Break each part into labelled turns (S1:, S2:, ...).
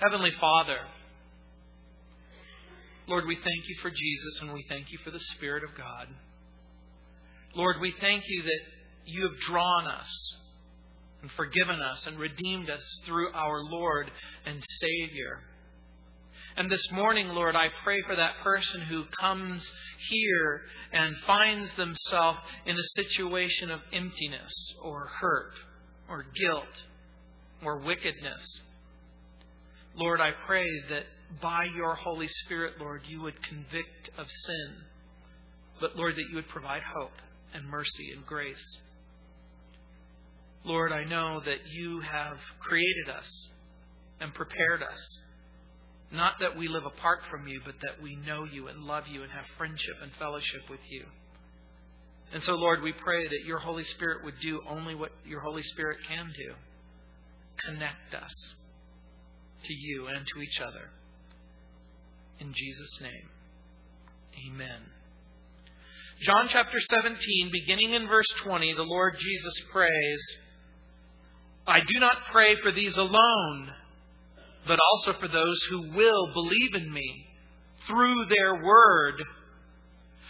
S1: Heavenly Father, Lord, we thank you for Jesus and we thank you for the Spirit of God. Lord, we thank you that you have drawn us and forgiven us and redeemed us through our Lord and Savior. And this morning, Lord, I pray for that person who comes here and finds themselves in a situation of emptiness or hurt or guilt or wickedness. Lord, I pray that by your Holy Spirit, Lord, you would convict of sin, but Lord, that you would provide hope and mercy and grace. Lord, I know that you have created us and prepared us. Not that we live apart from you, but that we know you and love you and have friendship and fellowship with you. And so, Lord, we pray that your Holy Spirit would do only what your Holy Spirit can do connect us to you and to each other. In Jesus' name, amen. John chapter 17, beginning in verse 20, the Lord Jesus prays, I do not pray for these alone, but also for those who will believe in me through their word,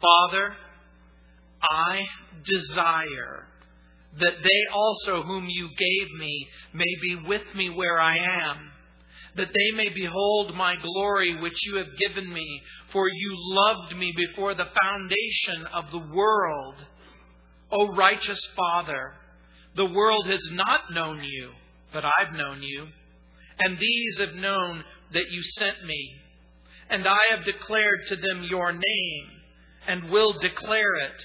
S1: Father, I desire that they also whom you gave me may be with me where I am, that they may behold my glory which you have given me for you loved me before the foundation of the world. O righteous Father, the world has not known you, but I've known you. And these have known that you sent me. And I have declared to them your name, and will declare it.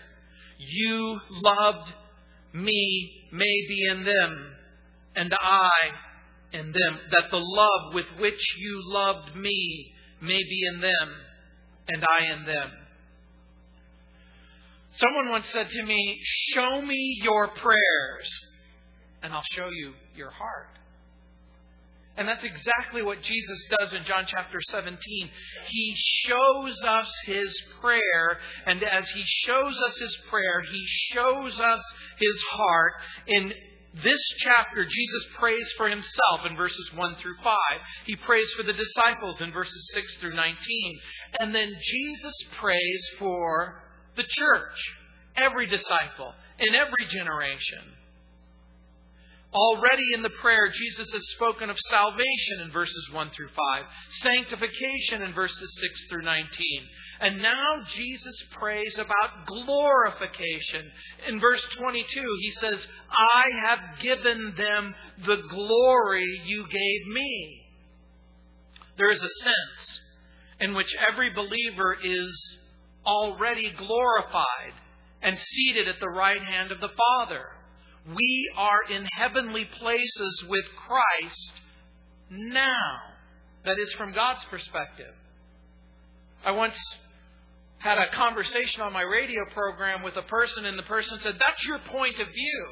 S1: You loved me may be in them, and I in them, that the love with which you loved me may be in them and I in them. Someone once said to me, Show me your prayers, and I'll show you your heart. And that's exactly what Jesus does in John chapter 17. He shows us his prayer, and as he shows us his prayer, he shows us his heart in this chapter, Jesus prays for himself in verses 1 through 5. He prays for the disciples in verses 6 through 19. And then Jesus prays for the church, every disciple, in every generation. Already in the prayer, Jesus has spoken of salvation in verses 1 through 5, sanctification in verses 6 through 19, and now Jesus prays about glorification. In verse 22, he says, I have given them the glory you gave me. There is a sense in which every believer is already glorified and seated at the right hand of the Father. We are in heavenly places with Christ now. That is from God's perspective. I once had a conversation on my radio program with a person, and the person said, That's your point of view.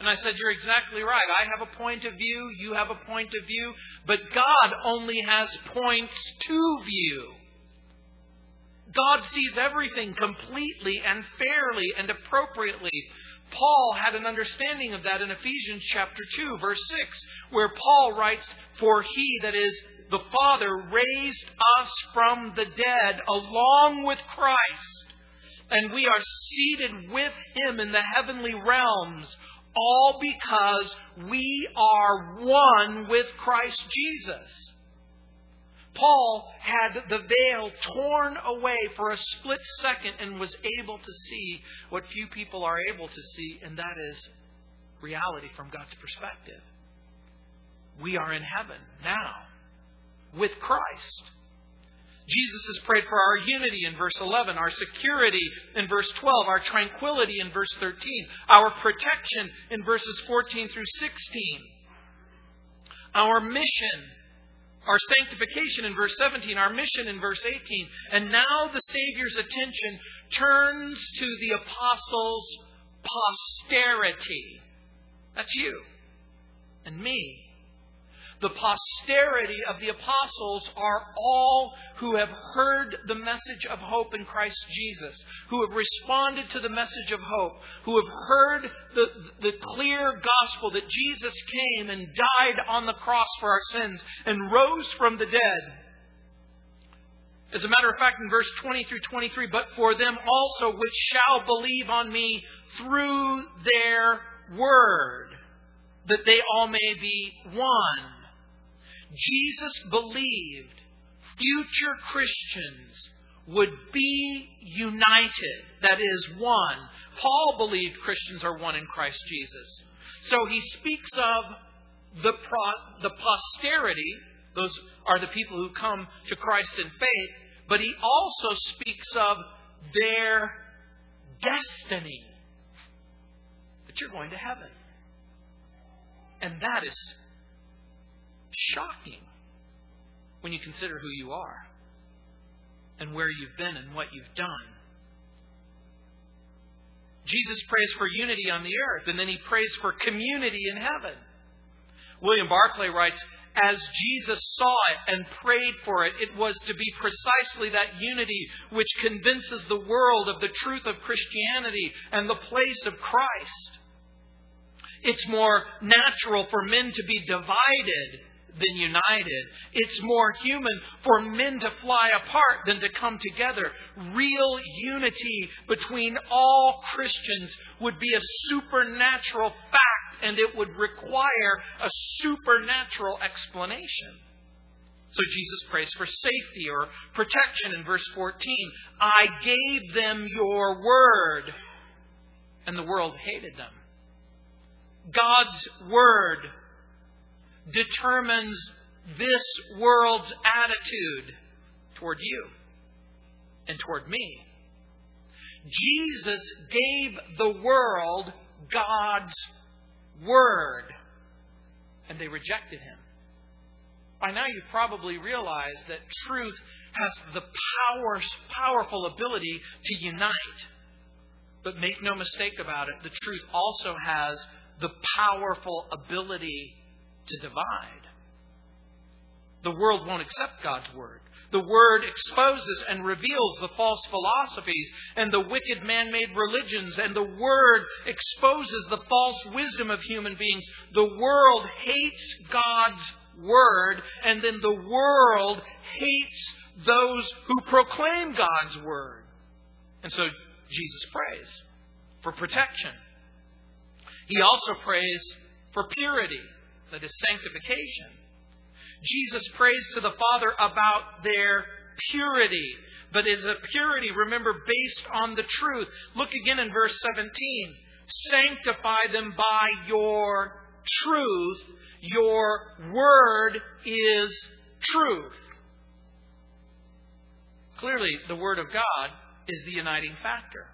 S1: And I said, You're exactly right. I have a point of view, you have a point of view, but God only has points to view. God sees everything completely and fairly and appropriately. Paul had an understanding of that in Ephesians chapter 2, verse 6, where Paul writes, For he that is the Father raised us from the dead along with Christ, and we are seated with Him in the heavenly realms, all because we are one with Christ Jesus. Paul had the veil torn away for a split second and was able to see what few people are able to see, and that is reality from God's perspective. We are in heaven now with Christ. Jesus has prayed for our unity in verse 11, our security in verse 12, our tranquility in verse 13, our protection in verses 14 through 16, our mission our sanctification in verse 17, our mission in verse 18. And now the Savior's attention turns to the apostles' posterity. That's you and me. The posterity of the apostles are all who have heard the message of hope in Christ Jesus, who have responded to the message of hope, who have heard the, the clear gospel that Jesus came and died on the cross for our sins and rose from the dead. As a matter of fact, in verse 20 through 23, but for them also which shall believe on me through their word, that they all may be one Jesus believed future Christians would be united, that is, one. Paul believed Christians are one in Christ Jesus. So he speaks of the, pro- the posterity, those are the people who come to Christ in faith, but he also speaks of their destiny, that you're going to heaven. And that is shocking when you consider who you are and where you've been and what you've done. Jesus prays for unity on the earth, and then he prays for community in heaven. William Barclay writes, as Jesus saw it and prayed for it, it was to be precisely that unity which convinces the world of the truth of Christianity and the place of Christ. It's more natural for men to be divided than united. It's more human for men to fly apart than to come together. Real unity between all Christians would be a supernatural fact and it would require a supernatural explanation. So Jesus prays for safety or protection in verse 14. I gave them your word, and the world hated them. God's word determines this world's attitude toward you and toward me. Jesus gave the world God's Word, and they rejected Him. By now, you probably realize that truth has the power, powerful ability to unite. But make no mistake about it, the truth also has the powerful ability to divide. The world won't accept God's word. The word exposes and reveals the false philosophies and the wicked man made religions, and the word exposes the false wisdom of human beings. The world hates God's word, and then the world hates those who proclaim God's word. And so Jesus prays for protection. He also prays for purity that is sanctification. Jesus prays to the Father about their purity. But is a purity, remember, based on the truth. Look again in verse 17. Sanctify them by your truth. Your word is truth. Clearly, the word of God is the uniting factor,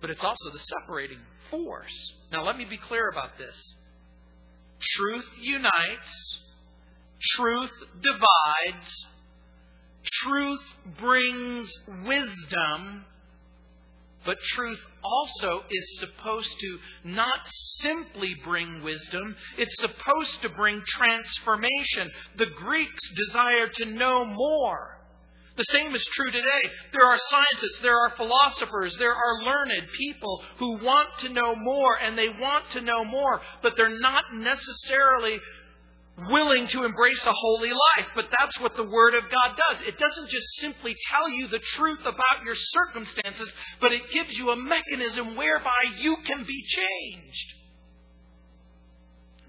S1: but it's also the separating force. Now, let me be clear about this. Truth unites, truth divides, truth brings wisdom, but truth also is supposed to not simply bring wisdom, it's supposed to bring transformation. The Greeks desire to know more. The same is true today. There are scientists, there are philosophers, there are learned people who want to know more and they want to know more, but they're not necessarily willing to embrace a holy life. But that's what the Word of God does. It doesn't just simply tell you the truth about your circumstances, but it gives you a mechanism whereby you can be changed.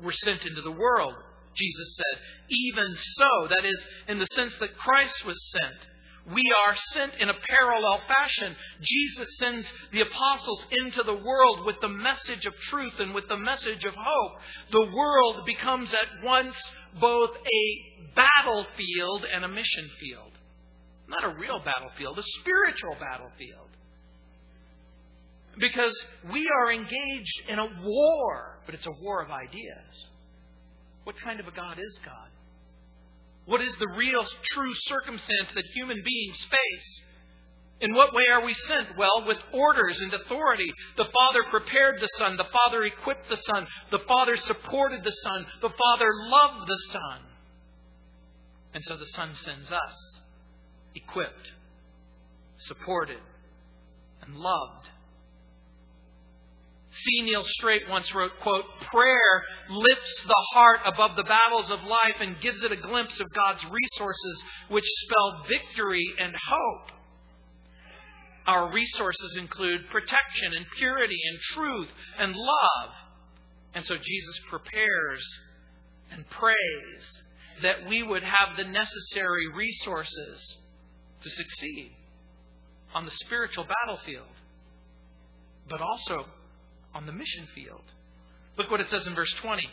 S1: We're sent into the world, Jesus said. Even so, that is, in the sense that Christ was sent. We are sent in a parallel fashion. Jesus sends the apostles into the world with the message of truth and with the message of hope. The world becomes at once both a battlefield and a mission field. Not a real battlefield, a spiritual battlefield. Because we are engaged in a war, but it's a war of ideas. What kind of a God is God? What is the real, true circumstance that human beings face? In what way are we sent? Well, with orders and authority. The Father prepared the Son. The Father equipped the Son. The Father supported the Son. The Father loved the Son. And so the Son sends us, equipped, supported, and loved. C. Neil Strait once wrote, quote, Prayer lifts the heart above the battles of life and gives it a glimpse of God's resources, which spell victory and hope. Our resources include protection and purity and truth and love. And so Jesus prepares and prays that we would have the necessary resources to succeed on the spiritual battlefield, but also on the mission field. Look what it says in verse 20.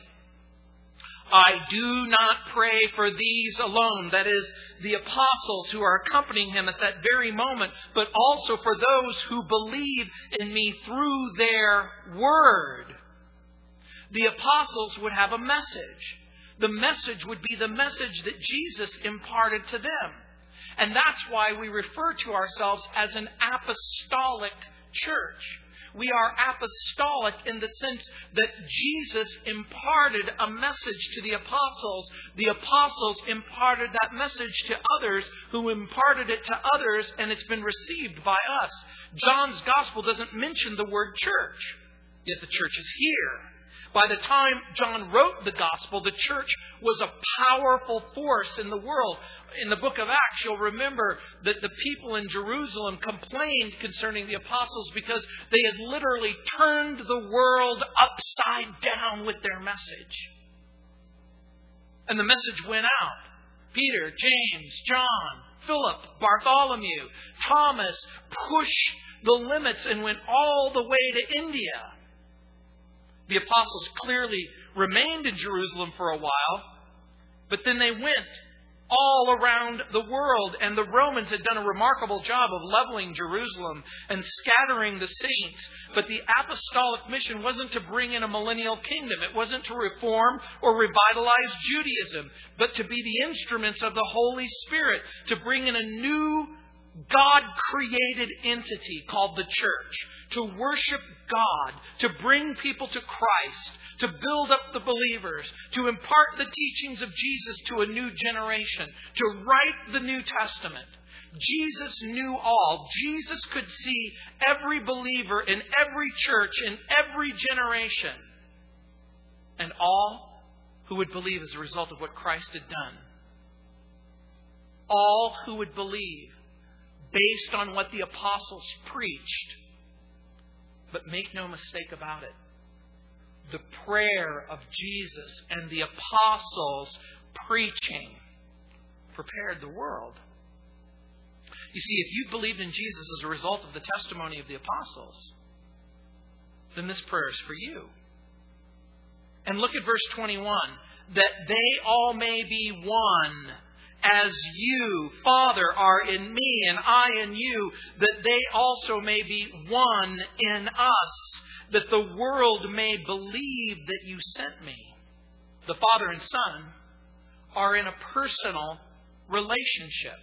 S1: I do not pray for these alone, that is, the apostles who are accompanying him at that very moment, but also for those who believe in me through their word. The apostles would have a message. The message would be the message that Jesus imparted to them. And that's why we refer to ourselves as an apostolic church. We are apostolic in the sense that Jesus imparted a message to the apostles. The apostles imparted that message to others who imparted it to others, and it's been received by us. John's gospel doesn't mention the word church, yet the church is here. By the time John wrote the gospel, the church was a powerful force in the world. In the book of Acts, you'll remember that the people in Jerusalem complained concerning the apostles because they had literally turned the world upside down with their message. And the message went out. Peter, James, John, Philip, Bartholomew, Thomas pushed the limits and went all the way to India. The apostles clearly remained in Jerusalem for a while, but then they went all around the world, and the Romans had done a remarkable job of leveling Jerusalem and scattering the saints. But the apostolic mission wasn't to bring in a millennial kingdom, it wasn't to reform or revitalize Judaism, but to be the instruments of the Holy Spirit, to bring in a new God created entity called the church to worship God, to bring people to Christ, to build up the believers, to impart the teachings of Jesus to a new generation, to write the New Testament. Jesus knew all. Jesus could see every believer in every church, in every generation, and all who would believe as a result of what Christ had done. All who would believe based on what the apostles preached but make no mistake about it. The prayer of Jesus and the apostles' preaching prepared the world. You see, if you believed in Jesus as a result of the testimony of the apostles, then this prayer is for you. And look at verse 21 that they all may be one as you, Father, are in me and I in you, that they also may be one in us, that the world may believe that you sent me. The Father and Son are in a personal relationship.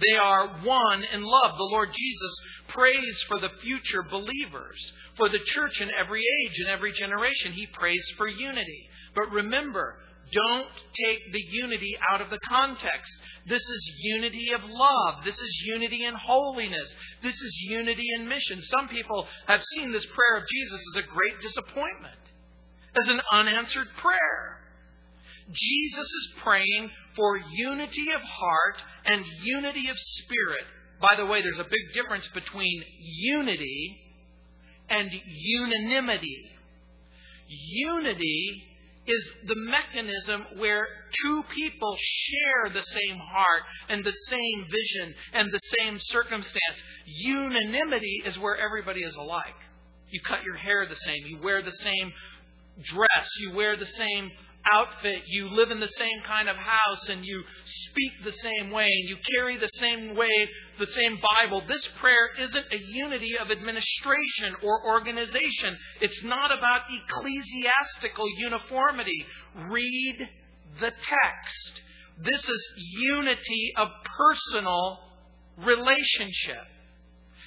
S1: They are one in love. The Lord Jesus prays for the future believers, for the church in every age and every generation. He prays for unity. But remember, don't take the unity out of the context. This is unity of love. This is unity in holiness. This is unity in mission. Some people have seen this prayer of Jesus as a great disappointment, as an unanswered prayer. Jesus is praying for unity of heart and unity of spirit. By the way, there's a big difference between unity and unanimity. Unity is the mechanism where two people share the same heart and the same vision and the same circumstance. Unanimity is where everybody is alike. You cut your hair the same, you wear the same dress, you wear the same outfit, you live in the same kind of house, and you speak the same way, and you carry the same way, the same Bible. This prayer isn't a unity of administration or organization. It's not about ecclesiastical uniformity. Read the text. This is unity of personal relationship.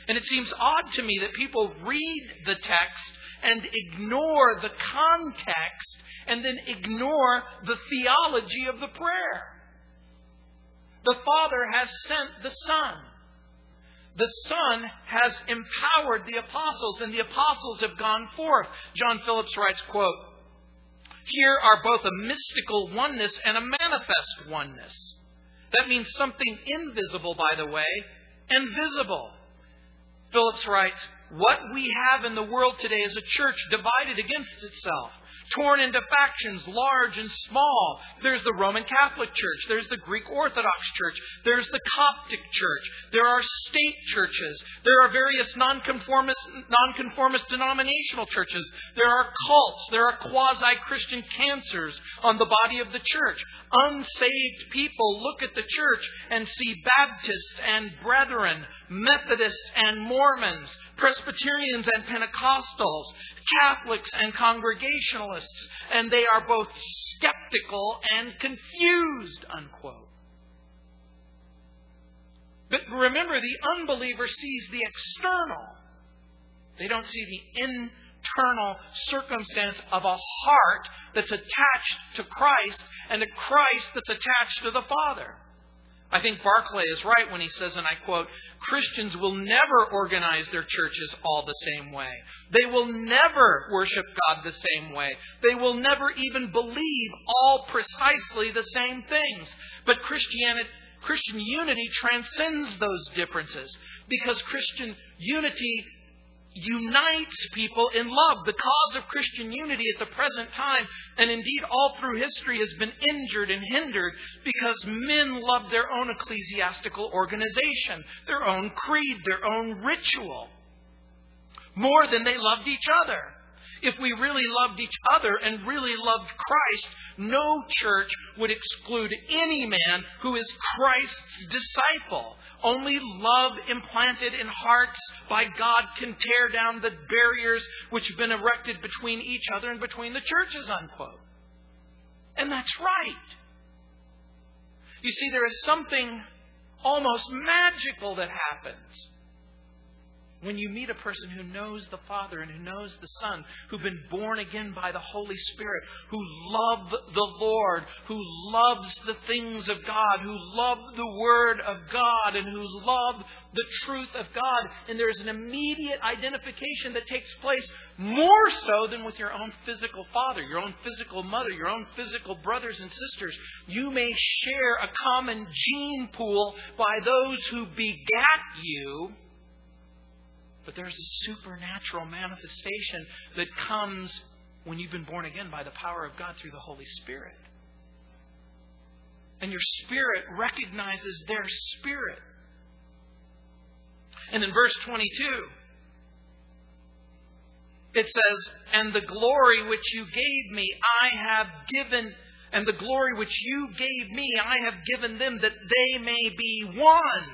S1: And it seems odd to me that people read the text and ignore the context and then ignore the theology of the prayer. The Father has sent the Son. The Son has empowered the apostles, and the apostles have gone forth. John Phillips writes, quote, Here are both a mystical oneness and a manifest oneness. That means something invisible, by the way, and visible. Phillips writes, What we have in the world today is a church divided against itself torn into factions, large and small. There's the Roman Catholic Church. There's the Greek Orthodox Church. There's the Coptic Church. There are state churches. There are various nonconformist, nonconformist denominational churches. There are cults. There are quasi Christian cancers on the body of the church. Unsaved people look at the church and see Baptists and Brethren, Methodists and Mormons, Presbyterians and Pentecostals, Catholics and Congregationalists, and they are both skeptical and confused, unquote. But remember, the unbeliever sees the external. They don't see the internal circumstance of a heart that's attached to Christ and a Christ that's attached to the Father. I think Barclay is right when he says, and I quote, Christians will never organize their churches all the same way. They will never worship God the same way. They will never even believe all precisely the same things. But Christianity, Christian unity transcends those differences because Christian unity unites people in love. The cause of Christian unity at the present time, and indeed all through history, has been injured and hindered because men love their own ecclesiastical organization, their own creed, their own ritual, more than they loved each other. If we really loved each other and really loved Christ, no church would exclude any man who is Christ's disciple. Only love implanted in hearts by God can tear down the barriers which have been erected between each other and between the churches, unquote. And that's right. You see, there is something almost magical that happens when you meet a person who knows the Father and who knows the Son, who've been born again by the Holy Spirit, who love the Lord, who loves the things of God, who love the Word of God, and who love the truth of God, and there's an immediate identification that takes place more so than with your own physical father, your own physical mother, your own physical brothers and sisters. You may share a common gene pool by those who begat you but there's a supernatural manifestation that comes when you've been born again by the power of God through the Holy Spirit. And your spirit recognizes their spirit. And in verse 22, it says, And the glory which you gave me, I have given, and the glory which you gave me, I have given them that they may be one,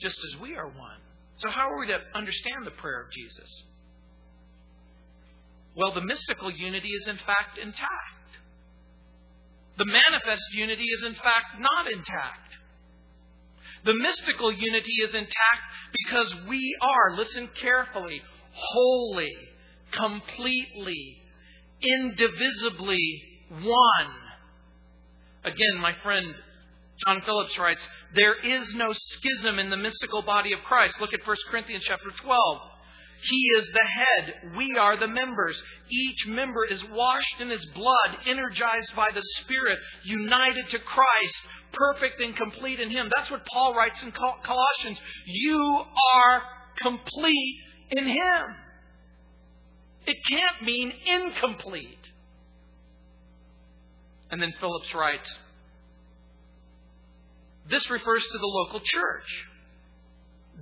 S1: just as we are one. So, how are we to understand the prayer of Jesus? Well, the mystical unity is in fact intact. The manifest unity is in fact not intact. The mystical unity is intact because we are, listen carefully, wholly, completely, indivisibly one. Again, my friend John Phillips writes, There is no schism in the mystical body of Christ. Look at 1 Corinthians chapter 12. He is the head. We are the members. Each member is washed in his blood, energized by the Spirit, united to Christ, perfect and complete in him. That's what Paul writes in Colossians. You are complete in him. It can't mean incomplete. And then Phillips writes, this refers to the local church,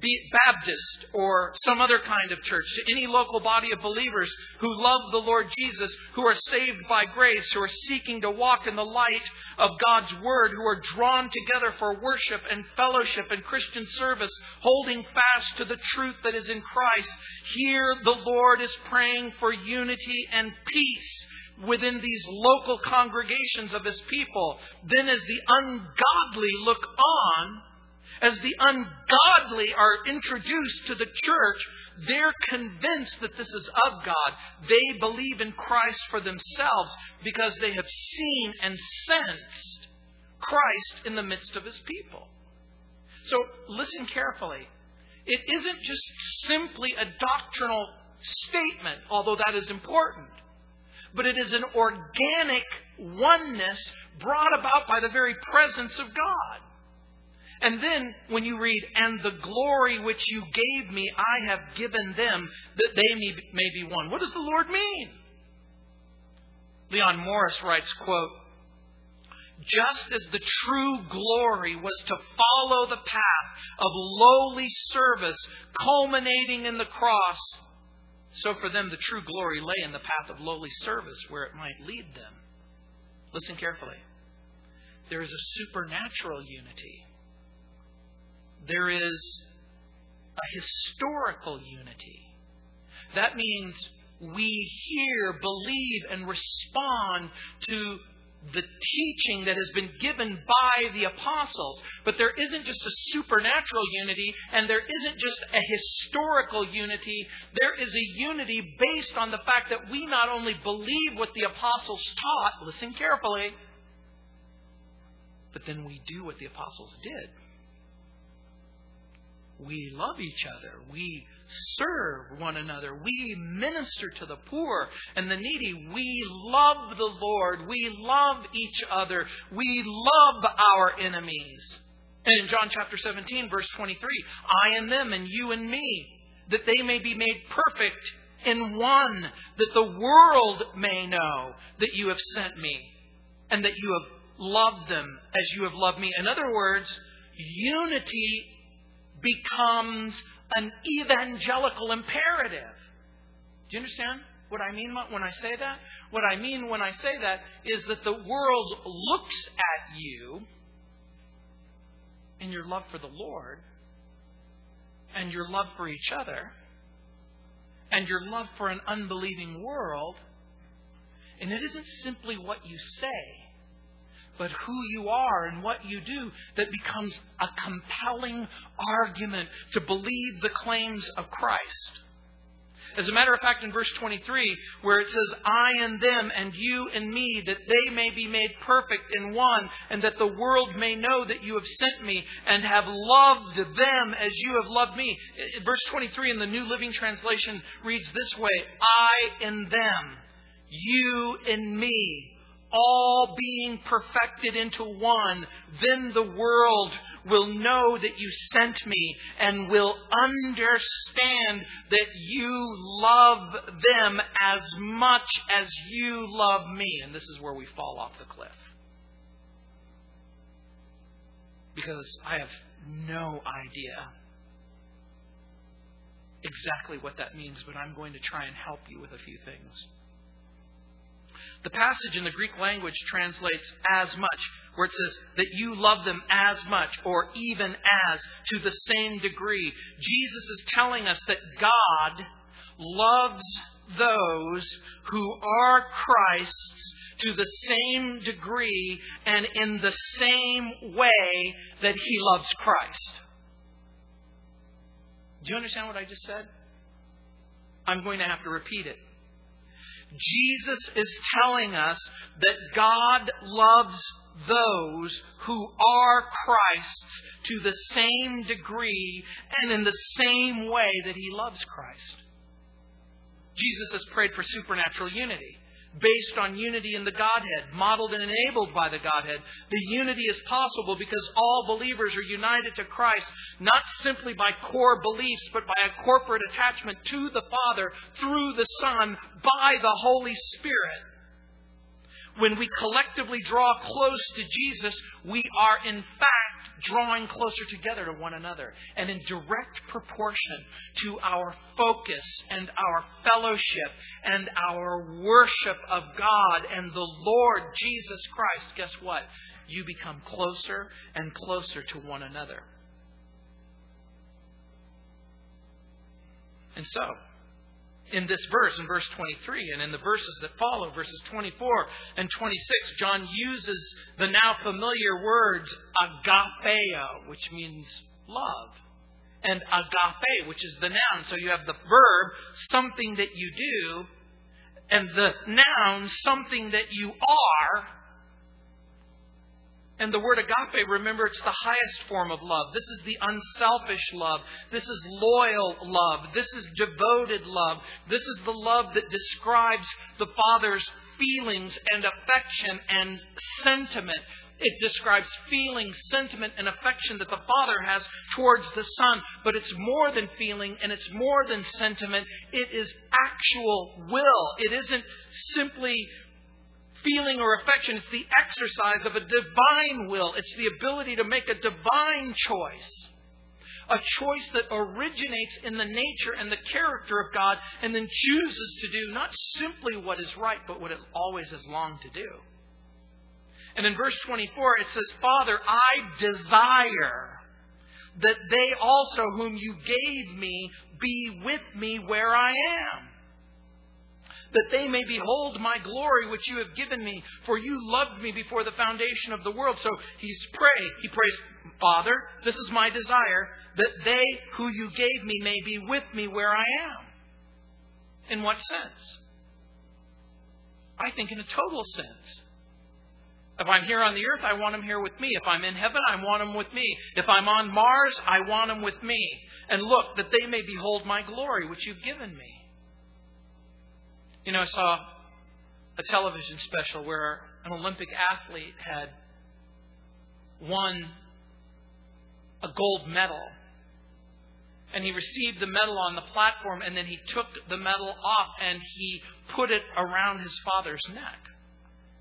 S1: be it Baptist or some other kind of church, to any local body of believers who love the Lord Jesus, who are saved by grace, who are seeking to walk in the light of God's Word, who are drawn together for worship and fellowship and Christian service, holding fast to the truth that is in Christ. Here the Lord is praying for unity and peace within these local congregations of his people, then as the ungodly look on, as the ungodly are introduced to the church, they're convinced that this is of God. They believe in Christ for themselves because they have seen and sensed Christ in the midst of his people. So listen carefully. It isn't just simply a doctrinal statement, although that is important, but it is an organic oneness brought about by the very presence of God. And then when you read, and the glory which you gave me, I have given them that they may, be one. What does the Lord mean? Leon Morris writes, quote, just as the true glory was to follow the path of lowly service culminating in the cross, so for them the true glory lay in the path of lowly service where it might lead them. Listen carefully. There is a supernatural unity there is a historical unity. That means we hear, believe, and respond to the teaching that has been given by the apostles. But there isn't just a supernatural unity, and there isn't just a historical unity. There is a unity based on the fact that we not only believe what the apostles taught, listen carefully, but then we do what the apostles did. We love each other. We serve one another. We minister to the poor and the needy. We love the Lord. We love each other. We love our enemies. And in John chapter 17, verse 23, I and them and you and me, that they may be made perfect in one, that the world may know that you have sent me and that you have loved them as you have loved me. In other words, unity becomes an evangelical imperative. Do you understand what I mean when I say that? What I mean when I say that is that the world looks at you and your love for the Lord and your love for each other and your love for an unbelieving world, and it isn't simply what you say but who you are and what you do that becomes a compelling argument to believe the claims of Christ. As a matter of fact, in verse 23, where it says, I and them and you and me, that they may be made perfect in one, and that the world may know that you have sent me and have loved them as you have loved me. Verse 23 in the New Living Translation reads this way I in them, you in me all being perfected into one, then the world will know that you sent me and will understand that you love them as much as you love me. And this is where we fall off the cliff. Because I have no idea exactly what that means, but I'm going to try and help you with a few things. The passage in the Greek language translates as much, where it says that you love them as much or even as to the same degree. Jesus is telling us that God loves those who are Christ's to the same degree and in the same way that he loves Christ. Do you understand what I just said? I'm going to have to repeat it. Jesus is telling us that God loves those who are Christ's to the same degree and in the same way that he loves Christ. Jesus has prayed for supernatural unity based on unity in the Godhead, modeled and enabled by the Godhead. The unity is possible because all believers are united to Christ, not simply by core beliefs, but by a corporate attachment to the Father through the Son by the Holy Spirit. When we collectively draw close to Jesus, we are in fact drawing closer together to one another and in direct proportion to our focus and our fellowship and our worship of God and the Lord Jesus Christ, guess what? You become closer and closer to one another. And so, in this verse, in verse 23, and in the verses that follow, verses 24 and 26, John uses the now familiar words agapeo, which means love, and agape, which is the noun. So you have the verb, something that you do, and the noun, something that you are, and the word agape, remember, it's the highest form of love. This is the unselfish love. This is loyal love. This is devoted love. This is the love that describes the Father's feelings and affection and sentiment. It describes feeling, sentiment, and affection that the Father has towards the Son. But it's more than feeling and it's more than sentiment. It is actual will. It isn't simply feeling or affection. It's the exercise of a divine will. It's the ability to make a divine choice. A choice that originates in the nature and the character of God and then chooses to do not simply what is right, but what it always has longed to do. And in verse 24, it says, Father, I desire that they also, whom you gave me, be with me where I am that they may behold my glory which you have given me, for you loved me before the foundation of the world. So he's praying. He prays, Father, this is my desire, that they who you gave me may be with me where I am. In what sense? I think in a total sense. If I'm here on the earth, I want him here with me. If I'm in heaven, I want him with me. If I'm on Mars, I want him with me. And look, that they may behold my glory, which you've given me. You know, I saw a television special where an Olympic athlete had won a gold medal. And he received the medal on the platform, and then he took the medal off and he put it around his father's neck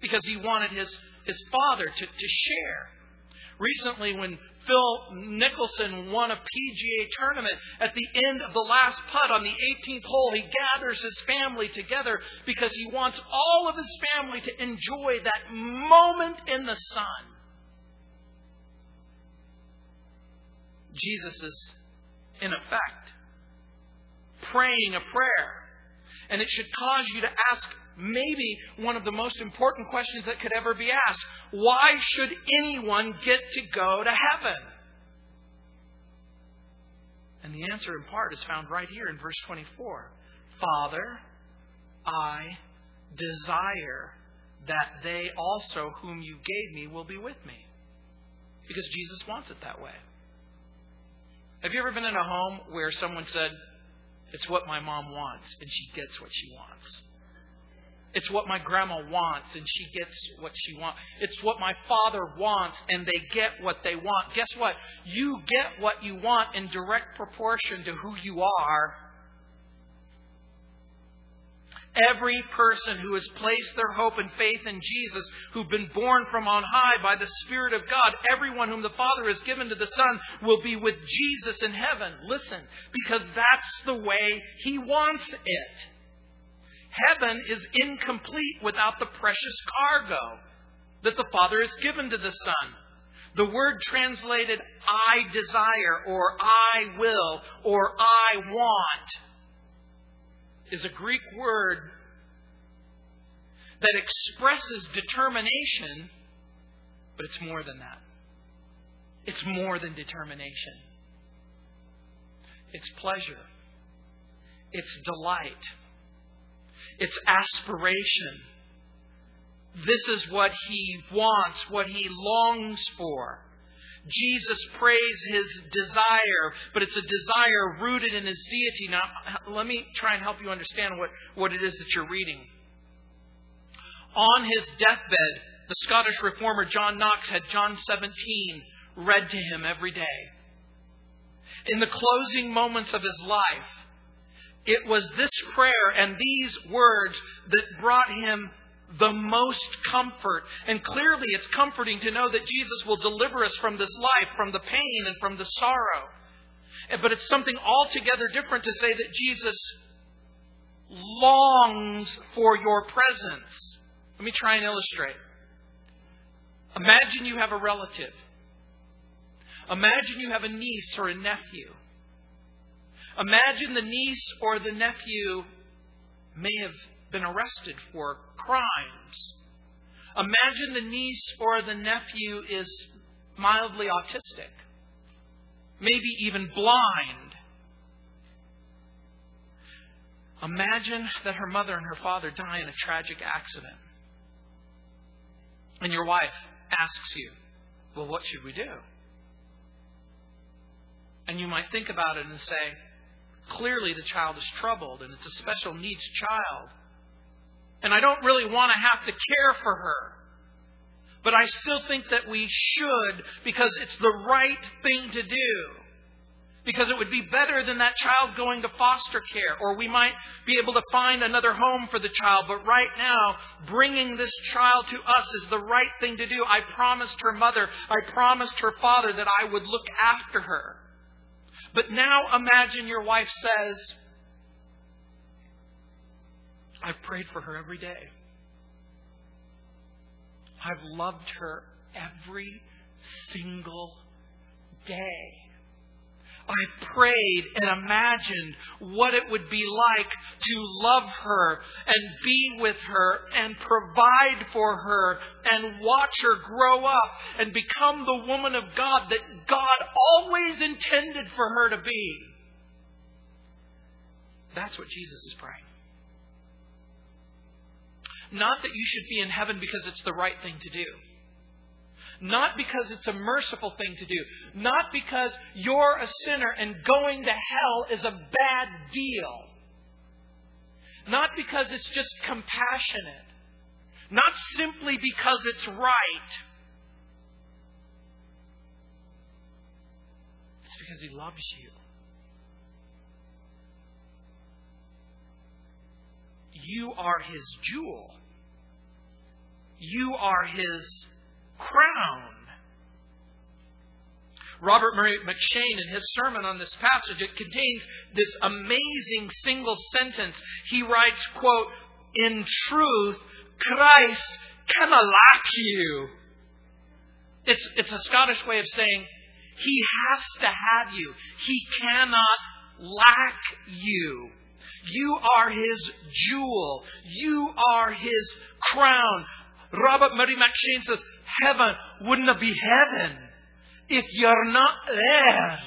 S1: because he wanted his, his father to, to share. Recently, when Phil Mickelson won a PGA tournament. At the end of the last putt on the 18th hole, he gathers his family together because he wants all of his family to enjoy that moment in the sun. Jesus is, in effect, praying a prayer. And it should cause you to ask maybe one of the most important questions that could ever be asked. Why should anyone get to go to heaven? And the answer, in part, is found right here in verse 24. Father, I desire that they also, whom you gave me, will be with me. Because Jesus wants it that way. Have you ever been in a home where someone said, It's what my mom wants, and she gets what she wants? It's what my grandma wants and she gets what she wants. It's what my father wants and they get what they want. Guess what? You get what you want in direct proportion to who you are. Every person who has placed their hope and faith in Jesus, who've been born from on high by the Spirit of God, everyone whom the Father has given to the Son will be with Jesus in heaven. Listen, because that's the way He wants it. Heaven is incomplete without the precious cargo that the Father has given to the Son. The word translated I desire or I will or I want is a Greek word that expresses determination, but it's more than that. It's more than determination. It's pleasure. It's delight. It's aspiration. This is what he wants, what he longs for. Jesus prays his desire, but it's a desire rooted in his deity. Now, let me try and help you understand what, what it is that you're reading. On his deathbed, the Scottish reformer John Knox had John 17 read to him every day. In the closing moments of his life, it was this prayer and these words that brought him the most comfort. And clearly, it's comforting to know that Jesus will deliver us from this life, from the pain and from the sorrow. But it's something altogether different to say that Jesus longs for your presence. Let me try and illustrate. Imagine you have a relative. Imagine you have a niece or a nephew Imagine the niece or the nephew may have been arrested for crimes. Imagine the niece or the nephew is mildly autistic, maybe even blind. Imagine that her mother and her father die in a tragic accident. And your wife asks you, Well, what should we do? And you might think about it and say, Clearly the child is troubled and it's a special needs child. And I don't really want to have to care for her. But I still think that we should because it's the right thing to do. Because it would be better than that child going to foster care, or we might be able to find another home for the child. But right now, bringing this child to us is the right thing to do. I promised her mother, I promised her father that I would look after her. But now imagine your wife says, I've prayed for her every day. I've loved her every single day. I prayed and imagined what it would be like to love her and be with her and provide for her and watch her grow up and become the woman of God that God always intended for her to be. That's what Jesus is praying. Not that you should be in heaven because it's the right thing to do. Not because it's a merciful thing to do. Not because you're a sinner and going to hell is a bad deal. Not because it's just compassionate. Not simply because it's right. It's because He loves you. You are His jewel. You are His crown. Robert Murray M'Cheyne, in his sermon on this passage, it contains this amazing single sentence. He writes, quote, In truth, Christ cannot lack you. It's, it's a Scottish way of saying, He has to have you. He cannot lack you. You are His jewel. You are His crown. Robert Murray M'Cheyne says, Heaven wouldn't it be heaven if you're not there?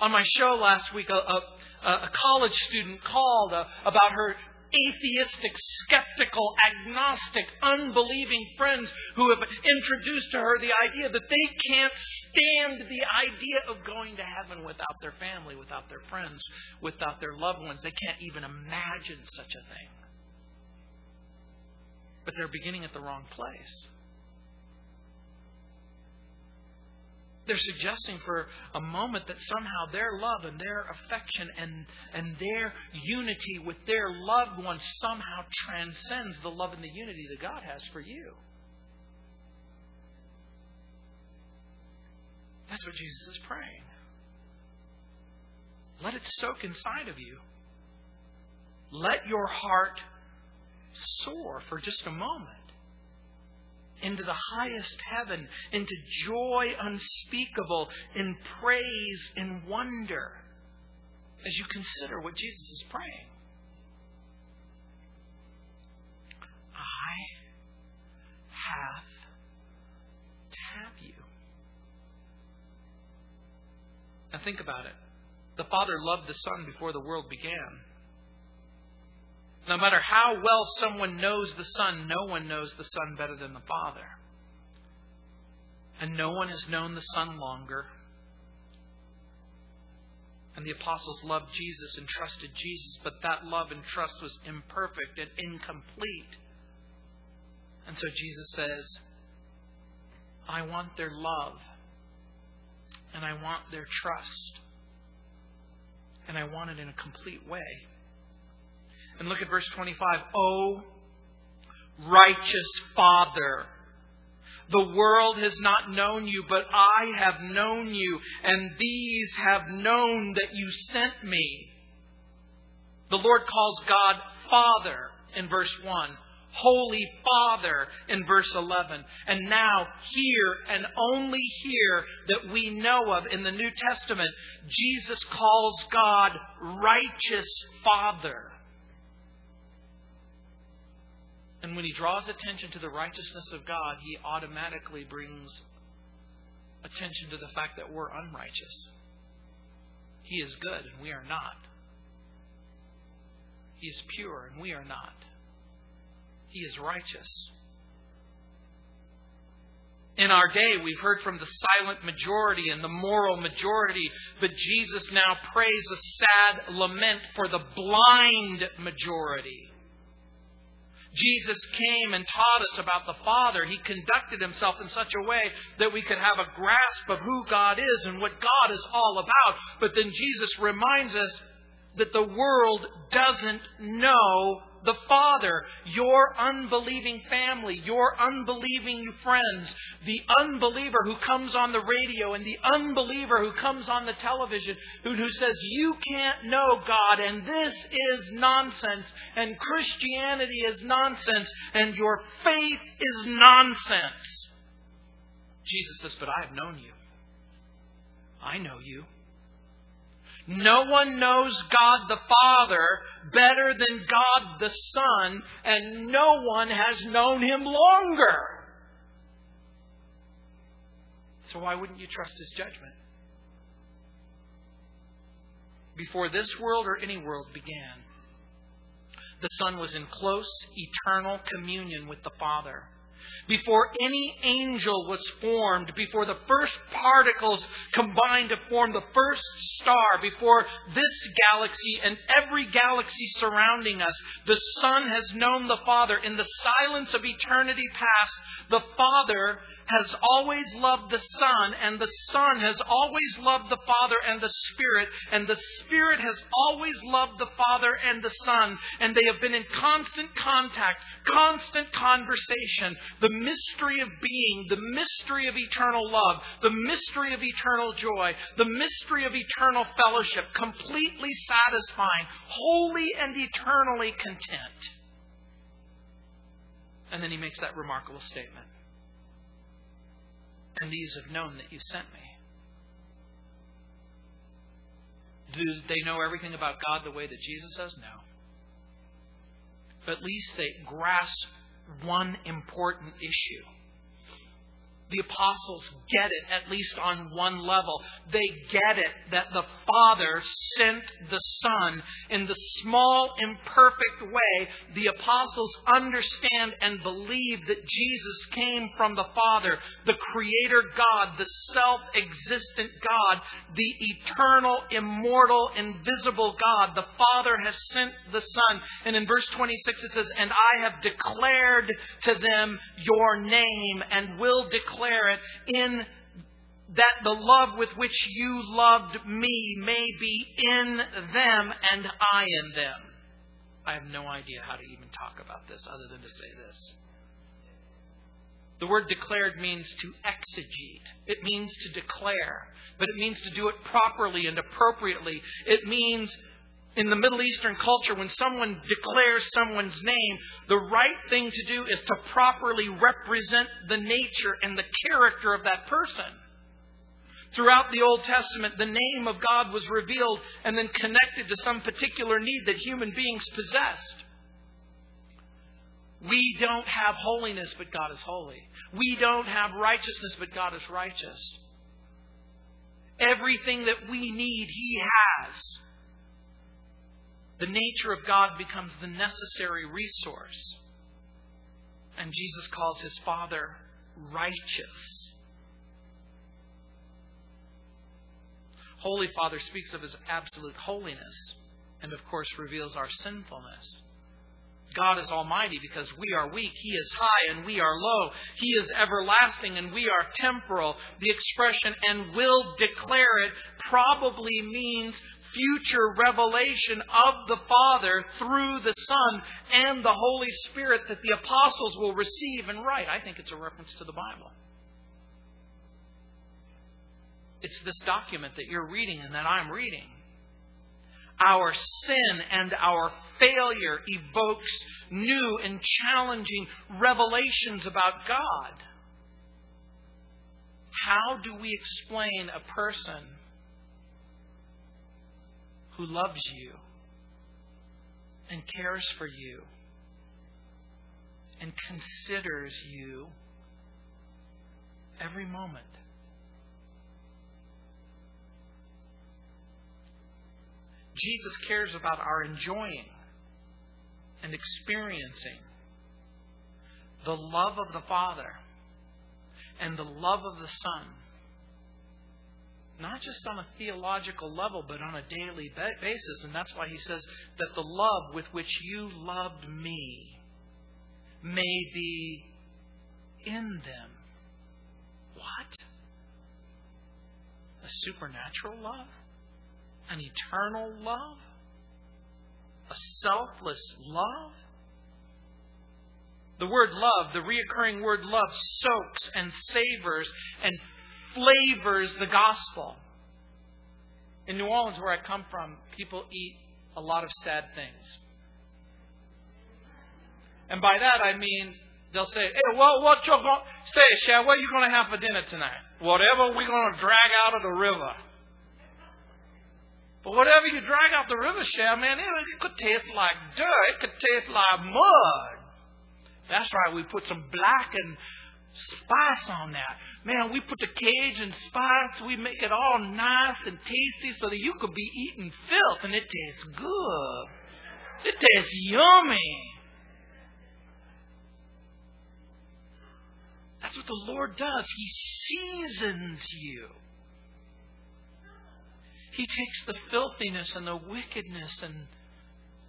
S1: On my show last week, a, a, a college student called uh, about her atheistic, skeptical, agnostic, unbelieving friends who have introduced to her the idea that they can't stand the idea of going to heaven without their family, without their friends, without their loved ones. They can't even imagine such a thing but they're beginning at the wrong place. They're suggesting for a moment that somehow their love and their affection and, and their unity with their loved ones somehow transcends the love and the unity that God has for you. That's what Jesus is praying. Let it soak inside of you. Let your heart soar for just a moment into the highest heaven, into joy unspeakable, in praise, in wonder, as you consider what Jesus is praying. I have to have you. Now think about it. The Father loved the Son before the world began. No matter how well someone knows the Son, no one knows the Son better than the Father. And no one has known the Son longer. And the apostles loved Jesus and trusted Jesus, but that love and trust was imperfect and incomplete. And so Jesus says, I want their love, and I want their trust, and I want it in a complete way. And look at verse 25. Oh, righteous Father, the world has not known you, but I have known you, and these have known that you sent me. The Lord calls God Father in verse 1, Holy Father in verse 11. And now, here and only here that we know of in the New Testament, Jesus calls God righteous Father. And when he draws attention to the righteousness of God, he automatically brings attention to the fact that we're unrighteous. He is good and we are not. He is pure and we are not. He is righteous. In our day, we've heard from the silent majority and the moral majority, but Jesus now prays a sad lament for the blind majority. Jesus came and taught us about the Father. He conducted himself in such a way that we could have a grasp of who God is and what God is all about. But then Jesus reminds us that the world doesn't know the Father, your unbelieving family, your unbelieving friends, the unbeliever who comes on the radio and the unbeliever who comes on the television who, who says, You can't know God and this is nonsense and Christianity is nonsense and your faith is nonsense. Jesus says, But I have known you. I know you. No one knows God the Father better than God the Son, and no one has known Him longer. So why wouldn't you trust His judgment? Before this world or any world began, the Son was in close, eternal communion with the Father before any angel was formed, before the first particles combined to form the first star, before this galaxy and every galaxy surrounding us, the Son has known the Father. In the silence of eternity past, the Father has always loved the Son, and the Son has always loved the Father and the Spirit, and the Spirit has always loved the Father and the Son, and they have been in constant contact, constant conversation. The mystery of being, the mystery of eternal love, the mystery of eternal joy, the mystery of eternal fellowship, completely satisfying, wholly and eternally content. And then he makes that remarkable statement and these have known that you sent me. Do they know everything about God the way that Jesus does? No. But at least they grasp one important issue the apostles get it, at least on one level. They get it that the Father sent the Son in the small, imperfect way. The apostles understand and believe that Jesus came from the Father, the Creator God, the self existent God, the eternal, immortal, invisible God. The Father has sent the Son. And in verse 26 it says, And I have declared to them your name and will declare declare it in that the love with which you loved me may be in them and I in them. I have no idea how to even talk about this other than to say this. The word declared means to exegete. It means to declare, but it means to do it properly and appropriately. It means in the Middle Eastern culture, when someone declares someone's name, the right thing to do is to properly represent the nature and the character of that person. Throughout the Old Testament, the name of God was revealed and then connected to some particular need that human beings possessed. We don't have holiness, but God is holy. We don't have righteousness, but God is righteous. Everything that we need, He has. The nature of God becomes the necessary resource. And Jesus calls his Father righteous. Holy Father speaks of his absolute holiness and, of course, reveals our sinfulness. God is almighty because we are weak. He is high and we are low. He is everlasting and we are temporal. The expression and will declare it probably means future revelation of the Father through the Son and the Holy Spirit that the apostles will receive and write. I think it's a reference to the Bible. It's this document that you're reading and that I'm reading. our sin and our failure evokes new and challenging revelations about God. How do we explain a person who loves you and cares for you and considers you every moment? Jesus cares about our enjoying and experiencing the love of the Father and the love of the Son. Not just on a theological level, but on a daily basis. And that's why he says that the love with which you loved me may be in them. What? A supernatural love? An eternal love? A selfless love? The word love, the reoccurring word love, soaks and savors and flavors the gospel. In New Orleans, where I come from, people eat a lot of sad things. And by that I mean they'll say, "Hey, well, what you going say, Chef? What are you going to have for dinner tonight? Whatever we're going to drag out of the river." But whatever you drag out the river, Chef, man, it, could taste like dirt. It could taste like mud. That's right, we put some blackened spice on that. Man, we put the cage Cajun spice, we make it all nice and tasty so that you could be eating filth and it tastes good. It tastes yummy. That's what the Lord does. He seasons you. He takes the filthiness and the wickedness and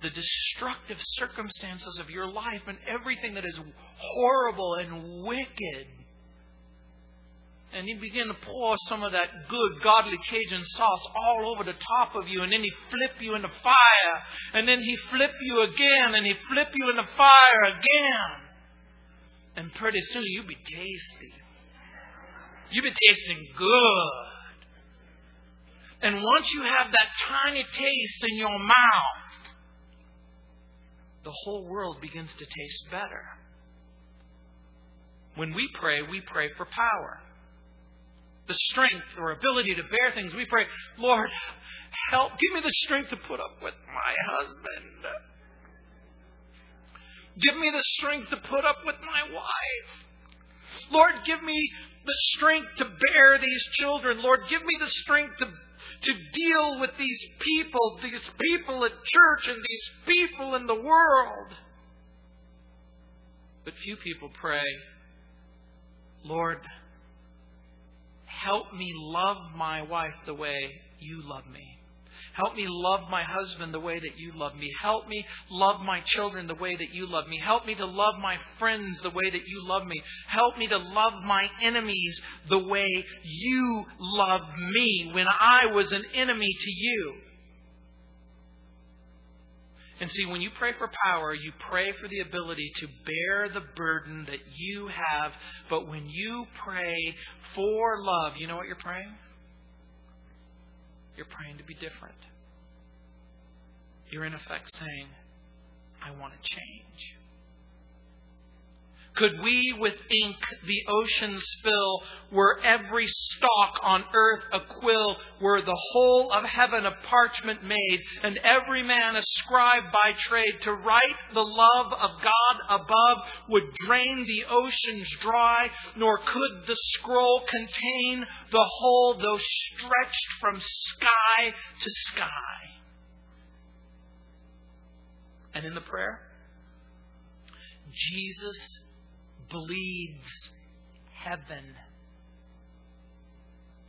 S1: the destructive circumstances of your life and everything that is horrible and wicked. And he begin to pour some of that good, godly Cajun sauce all over the top of you, and then he flip you in the fire, and then he flip you again, and he flip you in the fire again. And pretty soon you'll be tasty. You'll be tasting good. And once you have that tiny taste in your mouth, the whole world begins to taste better. When we pray, we pray for power. The strength or ability to bear things. We pray, Lord, help, give me the strength to put up with my husband. Give me the strength to put up with my wife. Lord, give me the strength to bear these children. Lord, give me the strength to to deal with these people, these people at church and these people in the world. But few people pray, Lord, help me love my wife the way you love me. Help me love my husband the way that you love me. Help me love my children the way that you love me. Help me to love my friends the way that you love me. Help me to love my enemies the way you loved me when I was an enemy to you. And see, when you pray for power, you pray for the ability to bear the burden that you have. But when you pray for love, you know what you're praying? You're praying to be different. You're in effect saying, I want to change. Could we with ink the oceans fill, were every stalk on earth a quill, were the whole of heaven a parchment made, and every man a scribe by trade, to write the love of God above would drain the oceans dry, nor could the scroll contain the whole, though stretched from sky to sky. And in the prayer, Jesus bleeds heaven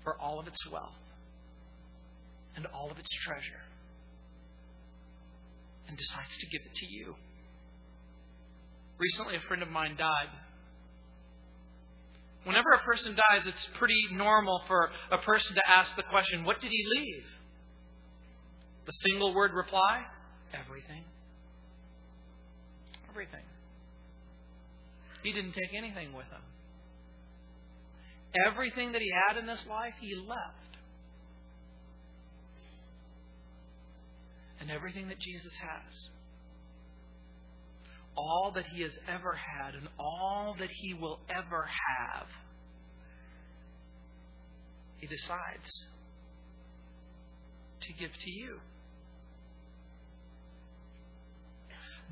S1: for all of its wealth and all of its treasure and decides to give it to you. Recently, a friend of mine died. Whenever a person dies, it's pretty normal for a person to ask the question, What did he leave? The single word reply everything. Everything. He didn't take anything with him. Everything that he had in this life, he left. and everything that Jesus has, all that he has ever had and all that he will ever have, he decides to give to you.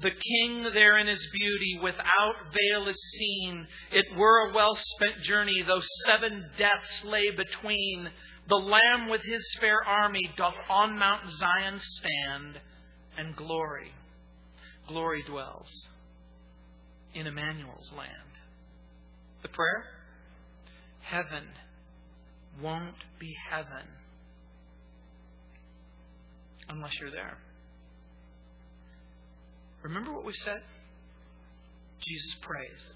S1: The king there in his beauty, without veil is seen. It were a well spent journey, though seven deaths lay between. The Lamb with his fair army doth on Mount Zion stand, and glory, glory dwells in Emmanuel's land. The prayer? Heaven won't be heaven unless you're there. Remember what we said? Jesus prays.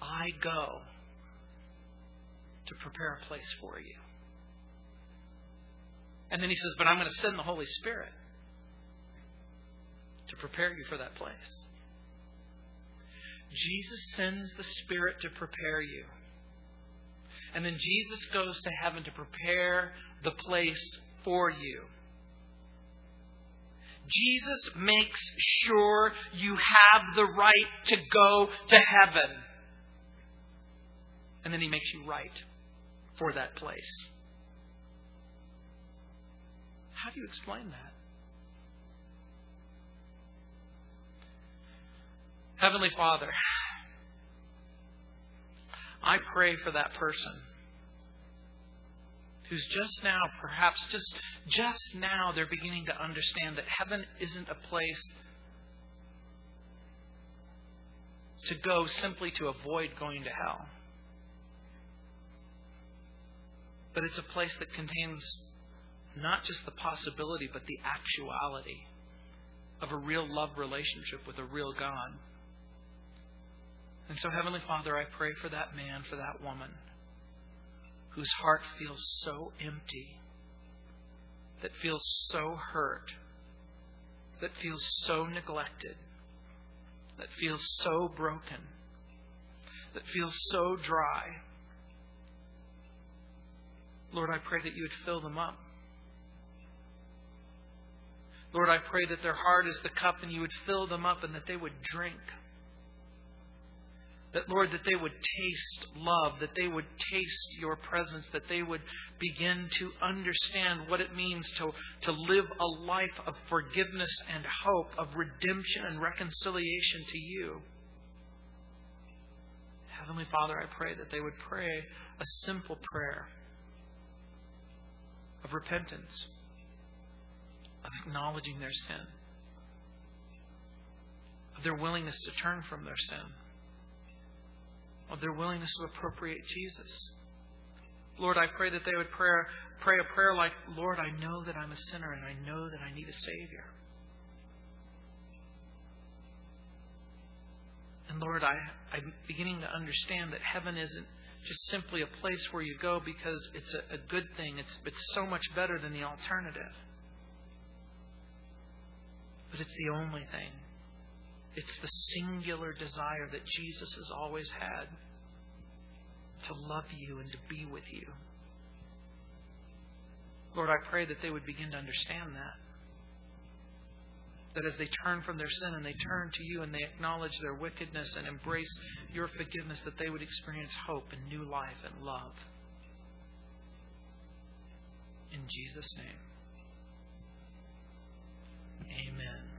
S1: I go to prepare a place for you. And then he says, But I'm going to send the Holy Spirit to prepare you for that place. Jesus sends the Spirit to prepare you. And then Jesus goes to heaven to prepare the place for you. Jesus makes sure you have the right to go to heaven. And then he makes you right for that place. How do you explain that? Heavenly Father, I pray for that person who's just now, perhaps just just now, they're beginning to understand that heaven isn't a place to go simply to avoid going to hell. But it's a place that contains not just the possibility, but the actuality of a real love relationship with a real God. And so, Heavenly Father, I pray for that man, for that woman whose heart feels so empty, that feels so hurt, that feels so neglected, that feels so broken, that feels so dry. Lord, I pray that you would fill them up. Lord, I pray that their heart is the cup and you would fill them up and that they would drink. That, Lord, that they would taste love, that they would taste your presence, that they would begin to understand what it means to, to live a life of forgiveness and hope, of redemption and reconciliation to you. Heavenly Father, I pray that they would pray a simple prayer of repentance, of acknowledging their sin, of their willingness to turn from their sin of their willingness to appropriate Jesus. Lord, I pray that they would pray, pray a prayer like, Lord, I know that I'm a sinner and I know that I need a Savior. And Lord, I, I'm beginning to understand that heaven isn't just simply a place where you go because it's a, a good thing. It's, it's so much better than the alternative. But it's the only thing. It's the singular desire that Jesus has always had to love you and to be with you. Lord, I pray that they would begin to understand that. That as they turn from their sin and they turn to you and they acknowledge their wickedness and embrace your forgiveness, that they would experience hope and new life and love. In Jesus' name. Amen.